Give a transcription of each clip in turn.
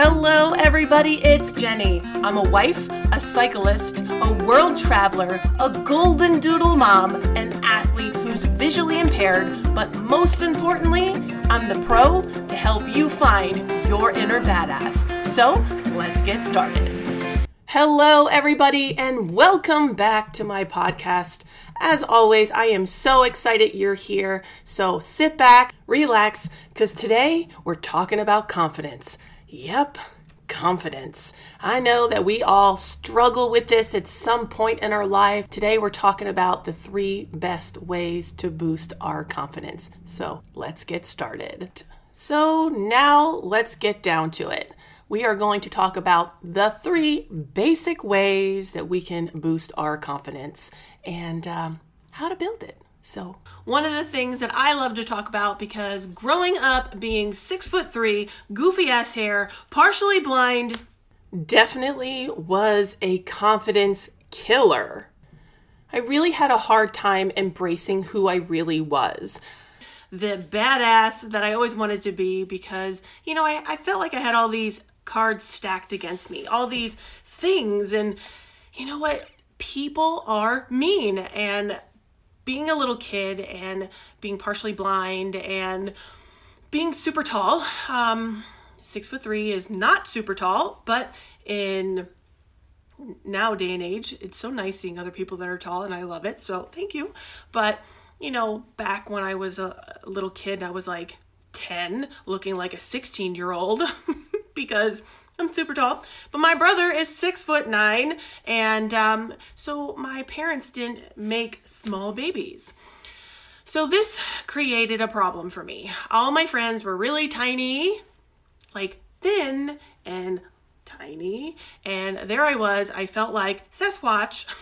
Hello, everybody, it's Jennie. I'm a wife, a cyclist, a world traveler, a golden doodle mom, an athlete who's visually impaired, but most importantly, I'm the pro to help you find your inner badass. So let's get started. Hello, everybody, and welcome back to my podcast. As always, I am so excited you're here. So sit back, relax, because today we're talking about confidence. Yep, confidence. I know that we all struggle with this at some point in our life. Today we're talking about the three best ways to boost our confidence. So let's get started. So now let's get down to it. We are going to talk about the three basic ways that we can boost our confidence and um, how to build it. So, one of the things that I love to talk about because growing up being six foot three, goofy ass hair, partially blind, definitely was a confidence killer. I really had a hard time embracing who I really was. The badass that I always wanted to be because, you know, I, I felt like I had all these cards stacked against me, all these things. And you know what? People are mean. And being a little kid and being partially blind and being super tall. Um, six foot three is not super tall, but in now day and age, it's so nice seeing other people that are tall, and I love it. So thank you. But you know, back when I was a little kid, I was like 10, looking like a 16 year old because I'm super tall, but my brother is six foot nine, and um, so my parents didn't make small babies. So this created a problem for me. All my friends were really tiny, like thin and tiny, and there I was. I felt like Sasquatch.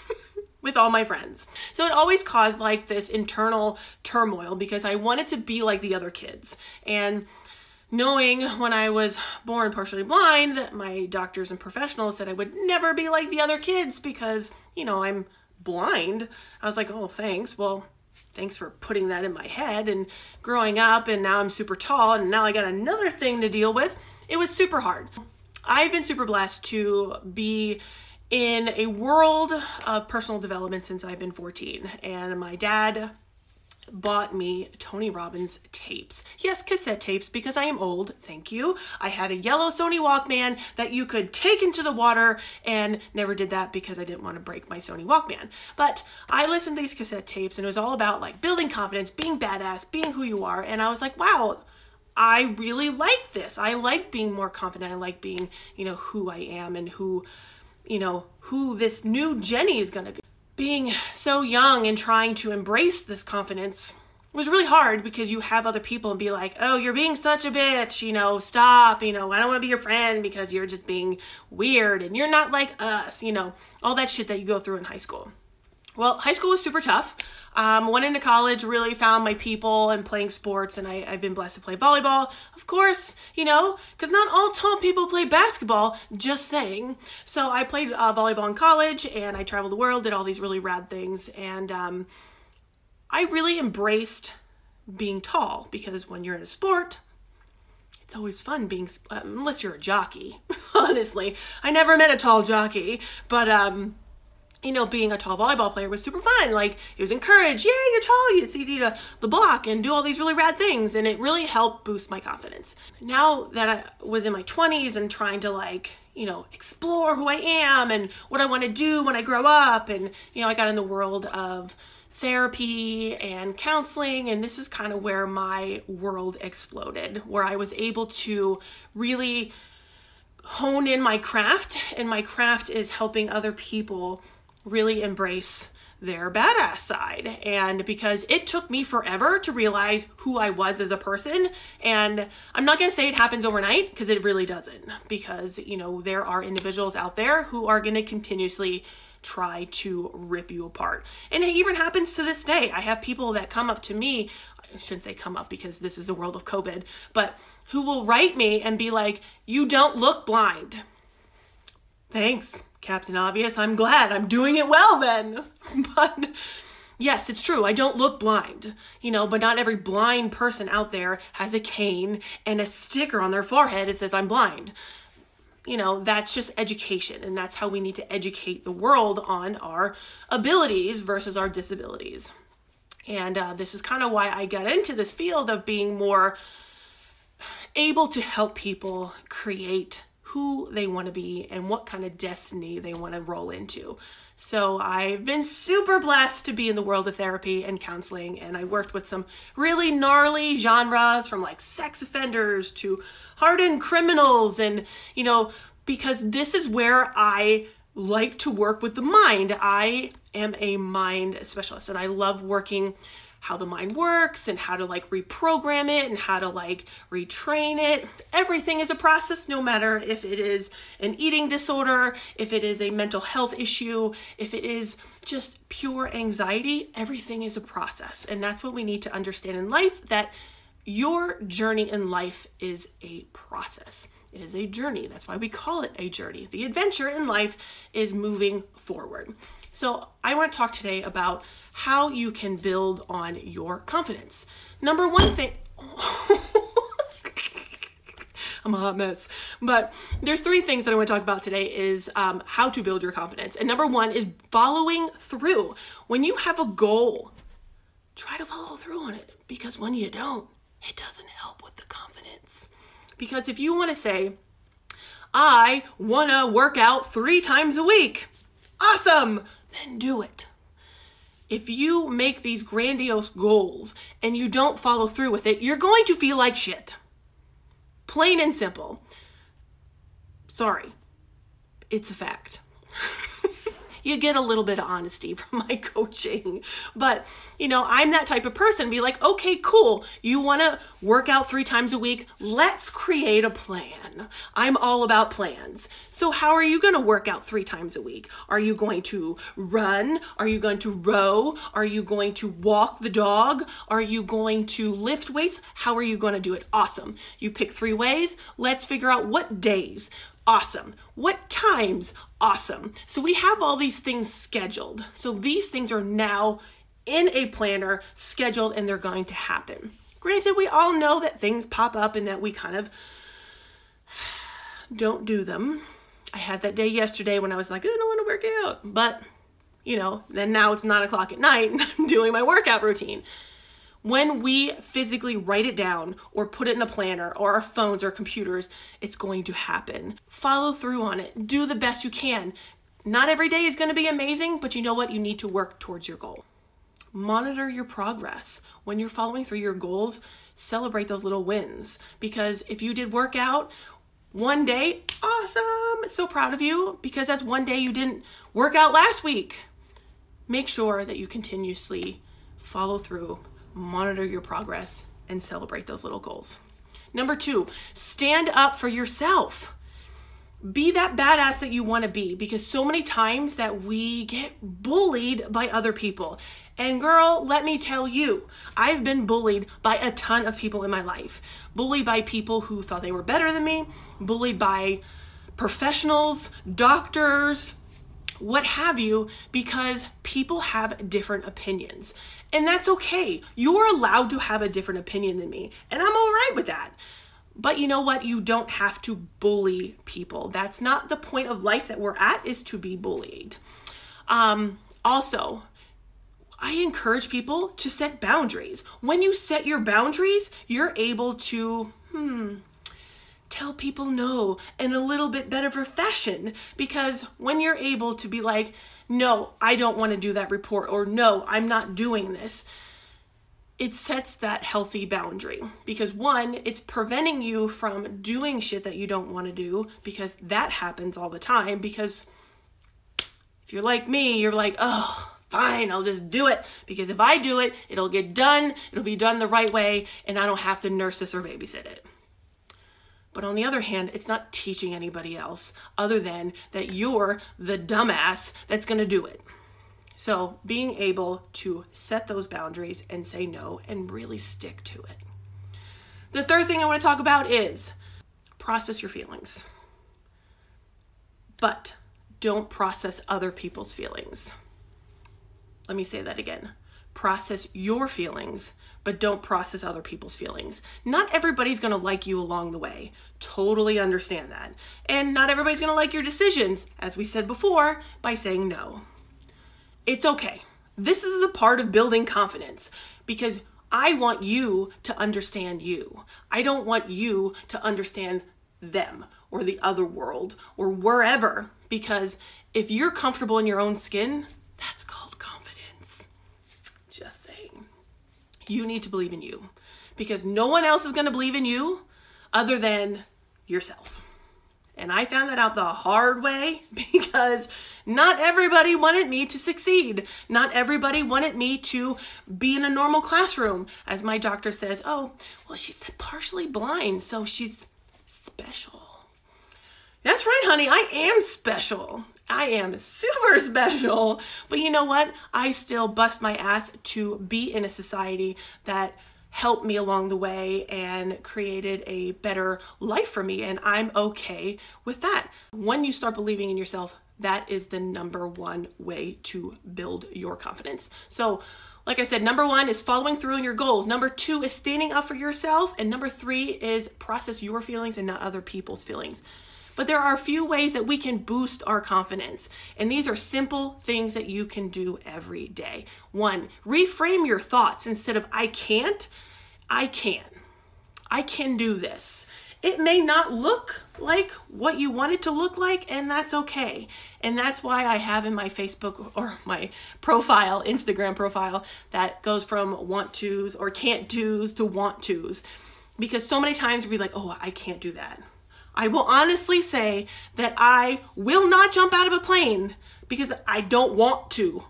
with all my friends. So it always caused like this internal turmoil because I wanted to be like the other kids. And knowing when I was born partially blind that my doctors and professionals said I would never be like the other kids because, you know, I'm blind. I was like, oh, thanks. Well, thanks for putting that in my head. And growing up, and now I'm super tall, and now I got another thing to deal with. It was super hard. I've been super blessed to be in a world of personal development since I've been 14. And my dad bought me Tony Robbins tapes. Yes, cassette tapes because I am old. Thank you. I had a yellow Sony Walkman that you could take into the water and never did that because I didn't want to break my Sony Walkman. But I listened to these cassette tapes and it was all about like building confidence, being badass, being who you are. And I was like, wow, I really like this. I like being more confident. I like being, you know, who I am and who, you know, who this new Jennie is going to be being so young and trying to embrace this confidence was really hard because you have other people and be like, oh, you're being such a bitch, you know, stop, you know, I don't want to be your friend because you're just being weird and you're not like us, you know, all that shit that you go through in high school. Well, high school was super tough. Um, went into college, really found my people and playing sports, and I, have been blessed to play volleyball. Of course, you know, because not all tall people play basketball, just saying. So I played uh, volleyball in college, and I traveled the world, did all these really rad things, and um, I really embraced being tall because when you're in a sport, it's always fun being, uh, unless you're a jockey, honestly. I never met a tall jockey, but, um, you know, being a tall volleyball player was super fun. Like, it was encouraged, yeah, you're tall, it's easy to the block and do all these really rad things. And it really helped boost my confidence. Now that I was in my 20s and trying to, like, you know, explore who I am and what I want to do when I grow up, and, you know, I got in the world of therapy and counseling, and this is kind of where my world exploded, where I was able to really hone in my craft, and my craft is helping other people really embrace their badass side. And because it took me forever to realize who I was as a person. And I'm not going to say it happens overnight because it really doesn't. Because, you know, there are individuals out there who are going to continuously try to rip you apart. And it even happens to this day. I have people that come up to me, I shouldn't say come up because this is a world of COVID, but who will write me and be like, You don't look blind. Thanks. Captain Obvious. I'm glad I'm doing it well then. but yes, it's true. I don't look blind, you know, but not every blind person out there has a cane and a sticker on their forehead that says I'm blind. you know, that's just education. And that's how we need to educate the world on our abilities versus our disabilities. And uh, this is kind of why I got into this field of being more able to help people create who they want to be and what kind of destiny they want to roll into. So I've been super blessed to be in the world of therapy and counseling, and I worked with some really gnarly genres from like sex offenders to hardened criminals, and you know, because this is where I like to work with the mind. I am a mind specialist, and I love working how the mind works and how to like reprogram it and how to like retrain it. Everything is a process, no matter if it is an eating disorder, if it is a mental health issue, if it is just pure anxiety, everything is a process. And that's what we need to understand in life that your journey in life is a process. It is a journey. That's why we call it a journey. The adventure in life is moving forward. So, I want to talk today about how you can build on your confidence. Number one thing. I'm a hot mess. But there's three things that I want to talk about today is um, how to build your confidence. And number one is following through. When you have a goal, try to follow through on it because when you don't, it doesn't help with the confidence. Because if you want to say, I want to work out three times a week, awesome, then do it. If you make these grandiose goals and you don't follow through with it, you're going to feel like shit. Plain and simple. Sorry, it's a fact. you get a little bit of honesty from my coaching. But, you know, I'm that type of person. Be like, okay, cool. You want to work out three times a week? Let's create a plan. I'm all about plans. So, how are you going to work out three times a week? Are you going to run? Are you going to row? Are you going to walk the dog? Are you going to lift weights? How are you going to do it? Awesome. You pick three ways. Let's figure out what days. Awesome. What times? Awesome. So we have all these things scheduled. So these things are now in a planner, scheduled, and they're going to happen. Granted, we all know that things pop up and that we kind of don't do them. I had that day yesterday when I was like, I don't want to work out. But, you know, then now it's nine o'clock at night and I'm doing my workout routine when we physically write it down or put it in a planner or our phones or computers, it's going to happen. Follow through on it. Do the best you can. Not every day is going to be amazing, but you know what? You need to work towards your goal. Monitor your progress. When you're following through your goals, celebrate those little wins because if you did work out one day, awesome. So proud of you because that's one day you didn't work out last week. Make sure that you continuously follow through monitor your progress, and celebrate those little goals. Number two, stand up for yourself. Be that badass that you want to be because so many times that we get bullied by other people. And girl, let me tell you, I've been bullied by a ton of people in my life. Bullied by people who thought they were better than me, bullied by professionals, doctors, what have you, because people have different opinions. And that's okay. You're allowed to have a different opinion than me, and I'm all right with that. But you know what? You don't have to bully people. That's not the point of life that we're at, is to be bullied. Um, also, I encourage people to set boundaries. When you set your boundaries, you're able to, hmm, tell people no in a little bit better fashion. Because when you're able to be like no i don't want to do that report or no i'm not doing this it sets that healthy boundary. Because one it's preventing you from doing shit that you don't want to do because that happens all the time. Because if you're like me you're like oh fine i'll just do it. Because if i do it it'll get done it'll be done the right way and i don't have to nurse this or babysit it but on the other hand, it's not teaching anybody else other than that you're the dumbass that's going to do it. So, being able to set those boundaries and say no and really stick to it. The third thing I want to talk about is process your feelings. But don't process other people's feelings. Let me say that again. Process your feelings, but don't process other people's feelings. Not everybody's gonna like you along the way. Totally understand that. And not everybody's gonna like your decisions, as we said before, by saying no. It's okay. This is a part of building confidence because I want you to understand you. I don't want you to understand them or the other world or wherever because if you're comfortable in your own skin, that's called confidence. Just saying. You need to believe in you because no one else is going to believe in you other than yourself. And I found that out the hard way because not everybody wanted me to succeed. Not everybody wanted me to be in a normal classroom. As my doctor says, oh, well, she's partially blind, so she's special. That's right, honey, I am special. I am super special. But you know what? I still bust my ass to be in a society that helped me along the way and created a better life for me. And I'm okay with that. When you start believing in yourself, that is the number one way to build your confidence. So, like I said, number one is following through on your goals. Number two is standing up for yourself. And number three is process your feelings and not other people's feelings. But there are a few ways that we can boost our confidence. And these are simple things that you can do every day. One, reframe your thoughts instead of I can't, I can. I can do this. It may not look like what you want it to look like, and that's okay. And that's why I have in my Facebook or my profile, Instagram profile, that goes from want tos or can't do's to want tos. Because so many times we are like, oh, I can't do that. I will honestly say that I will not jump out of a plane because I don't want to.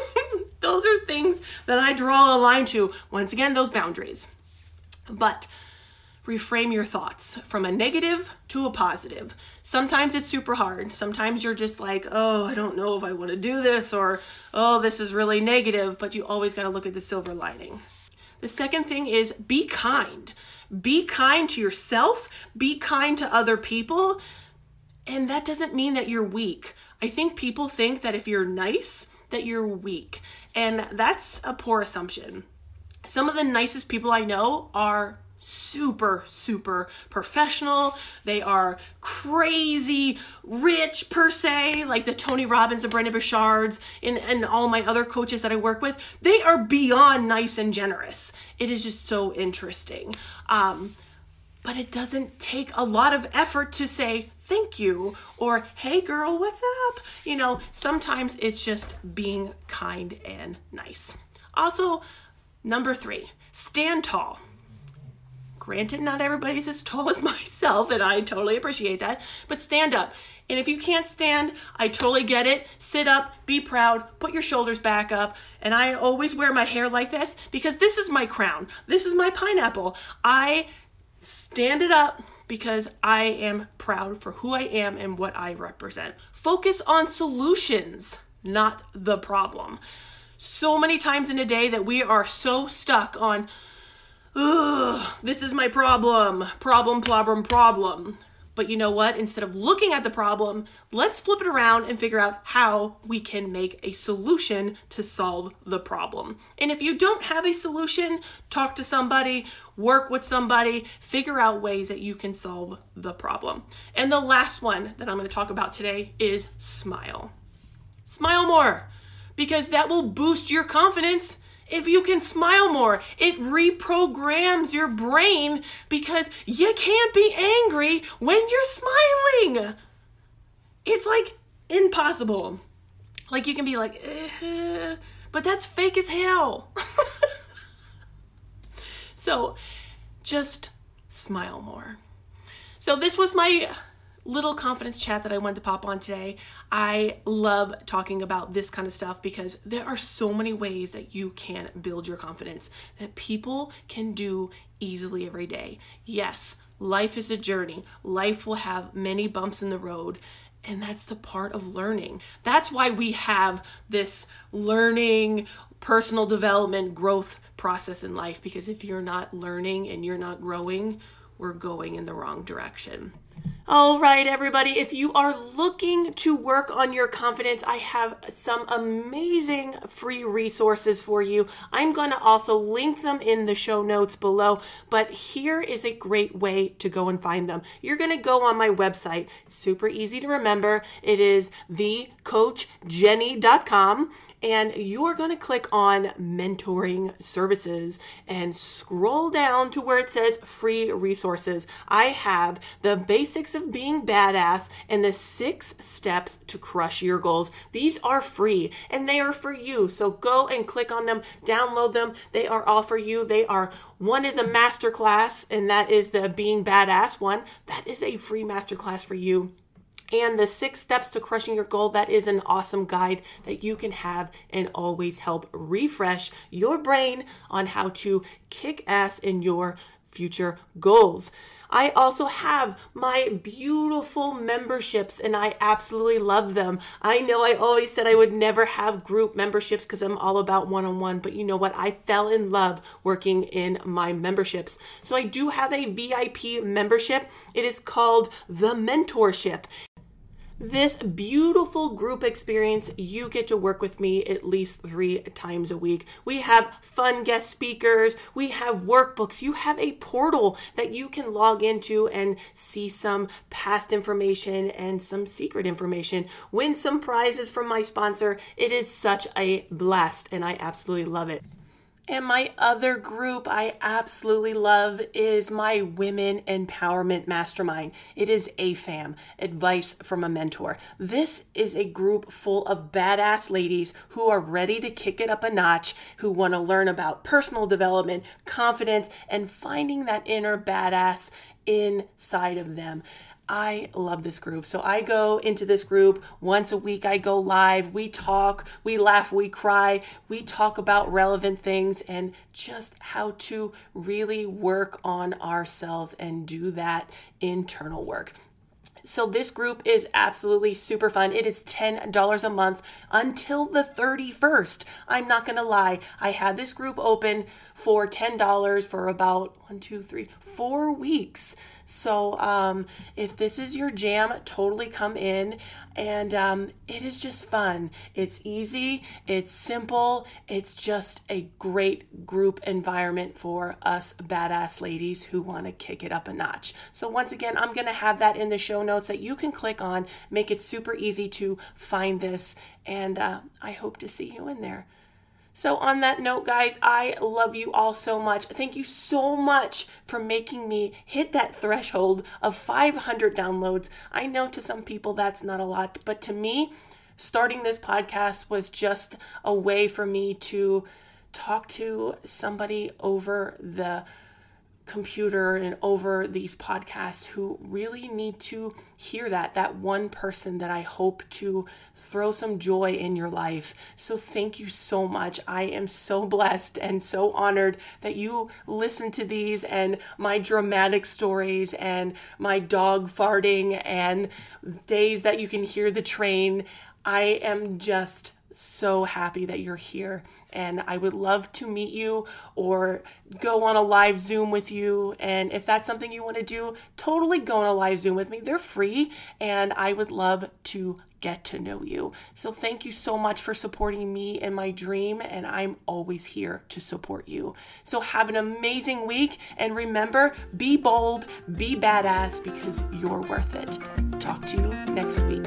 those are things that I draw a line to. Once again, those boundaries. But reframe your thoughts from a negative to a positive. Sometimes it's super hard. Sometimes you're just like, oh, I don't know if I want to do this, or oh, this is really negative, but you always got to look at the silver lining. The second thing is be kind. Be kind to yourself, be kind to other people. And that doesn't mean that you're weak. I think people think that if you're nice, that you're weak. And that's a poor assumption. Some of the nicest people I know are super, super professional. They are crazy rich per se, like the Tony Robbins and Brendon Burchards and, and all my other coaches that I work with. They are beyond nice and generous. It is just so interesting. Um, but it doesn't take a lot of effort to say thank you or hey girl, what's up? You know, sometimes it's just being kind and nice. Also, number three, stand tall Granted, not everybody's as tall as myself, and I totally appreciate that, but stand up. And if you can't stand, I totally get it. Sit up, be proud, put your shoulders back up. And I always wear my hair like this because this is my crown. This is my pineapple. I stand it up because I am proud for who I am and what I represent. Focus on solutions, not the problem. So many times in a day that we are so stuck on ugh, this is my problem, problem, problem, problem. But you know what? Instead of looking at the problem, let's flip it around and figure out how we can make a solution to solve the problem. And if you don't have a solution, talk to somebody, work with somebody, figure out ways that you can solve the problem. And the last one that I'm going to talk about today is smile. Smile more because that will boost your confidence if you can smile more. It reprograms your brain because you can't be angry when you're smiling. It's like impossible. Like you can be like, eh, but that's fake as hell. so just smile more. So this was my little confidence chat that I wanted to pop on today. I love talking about this kind of stuff because there are so many ways that you can build your confidence that people can do easily every day. Yes, life is a journey, life will have many bumps in the road. And that's the part of learning. That's why we have this learning, personal development, growth process in life. Because if you're not learning and you're not growing, we're going in the wrong direction. All right, everybody, if you are looking to work on your confidence, I have some amazing free resources for you. I'm going to also link them in the show notes below, but here is a great way to go and find them. You're going to go on my website, super easy to remember. It is thecoachjennie.com, and you're going to click on mentoring services and scroll down to where it says free resources. I have the basics of being badass and the six steps to crush your goals. These are free and they are for you. So go and click on them, download them. They are all for you. They are one is a masterclass, and that is the being badass one. That is a free masterclass for you. And the six steps to crushing your goal, that is an awesome guide that you can have and always help refresh your brain on how to kick ass in your future goals. I also have my beautiful memberships and I absolutely love them. I know I always said I would never have group memberships because I'm all about one on one, but you know what? I fell in love working in my memberships. So I do have a VIP membership. It is called the Mentorship this beautiful group experience, you get to work with me at least three times a week. We have fun guest speakers, we have workbooks, you have a portal that you can log into and see some past information and some secret information, win some prizes from my sponsor. It is such a blast, and I absolutely love it. And my other group I absolutely love is my Women Empowerment Mastermind. It is AFAM, Advice from a Mentor. This is a group full of badass ladies who are ready to kick it up a notch, who want to learn about personal development, confidence, and finding that inner badass inside of them. I love this group. So I go into this group once a week. I go live. We talk, we laugh, we cry. We talk about relevant things and just how to really work on ourselves and do that internal work. So this group is absolutely super fun. It is $10 a month until the 31st. I'm not going to lie. I had this group open for $10 for about one, two, three, four weeks. So um, if this is your jam, totally come in. And um, it is just fun. It's easy, it's simple, it's just a great group environment for us badass ladies who want to kick it up a notch. So, once again, I'm going to have that in the show notes that you can click on, make it super easy to find this. And uh, I hope to see you in there. So, on that note, guys, I love you all so much. Thank you so much for making me hit that threshold of 500 downloads. I know to some people that's not a lot, but to me, starting this podcast was just a way for me to talk to somebody over the computer and over these podcasts who really need to hear that that one person that I hope to throw some joy in your life. So thank you so much. I am so blessed and so honored that you listen to these and my dramatic stories and my dog farting and days that you can hear the train. I am just so happy that you're here and I would love to meet you or go on a live Zoom with you. And if that's something you want to do, totally go on a live Zoom with me. They're free and I would love to get to know you. So thank you so much for supporting me in my dream and I'm always here to support you. So have an amazing week and remember, be bold, be badass because you're worth it. Talk to you next week.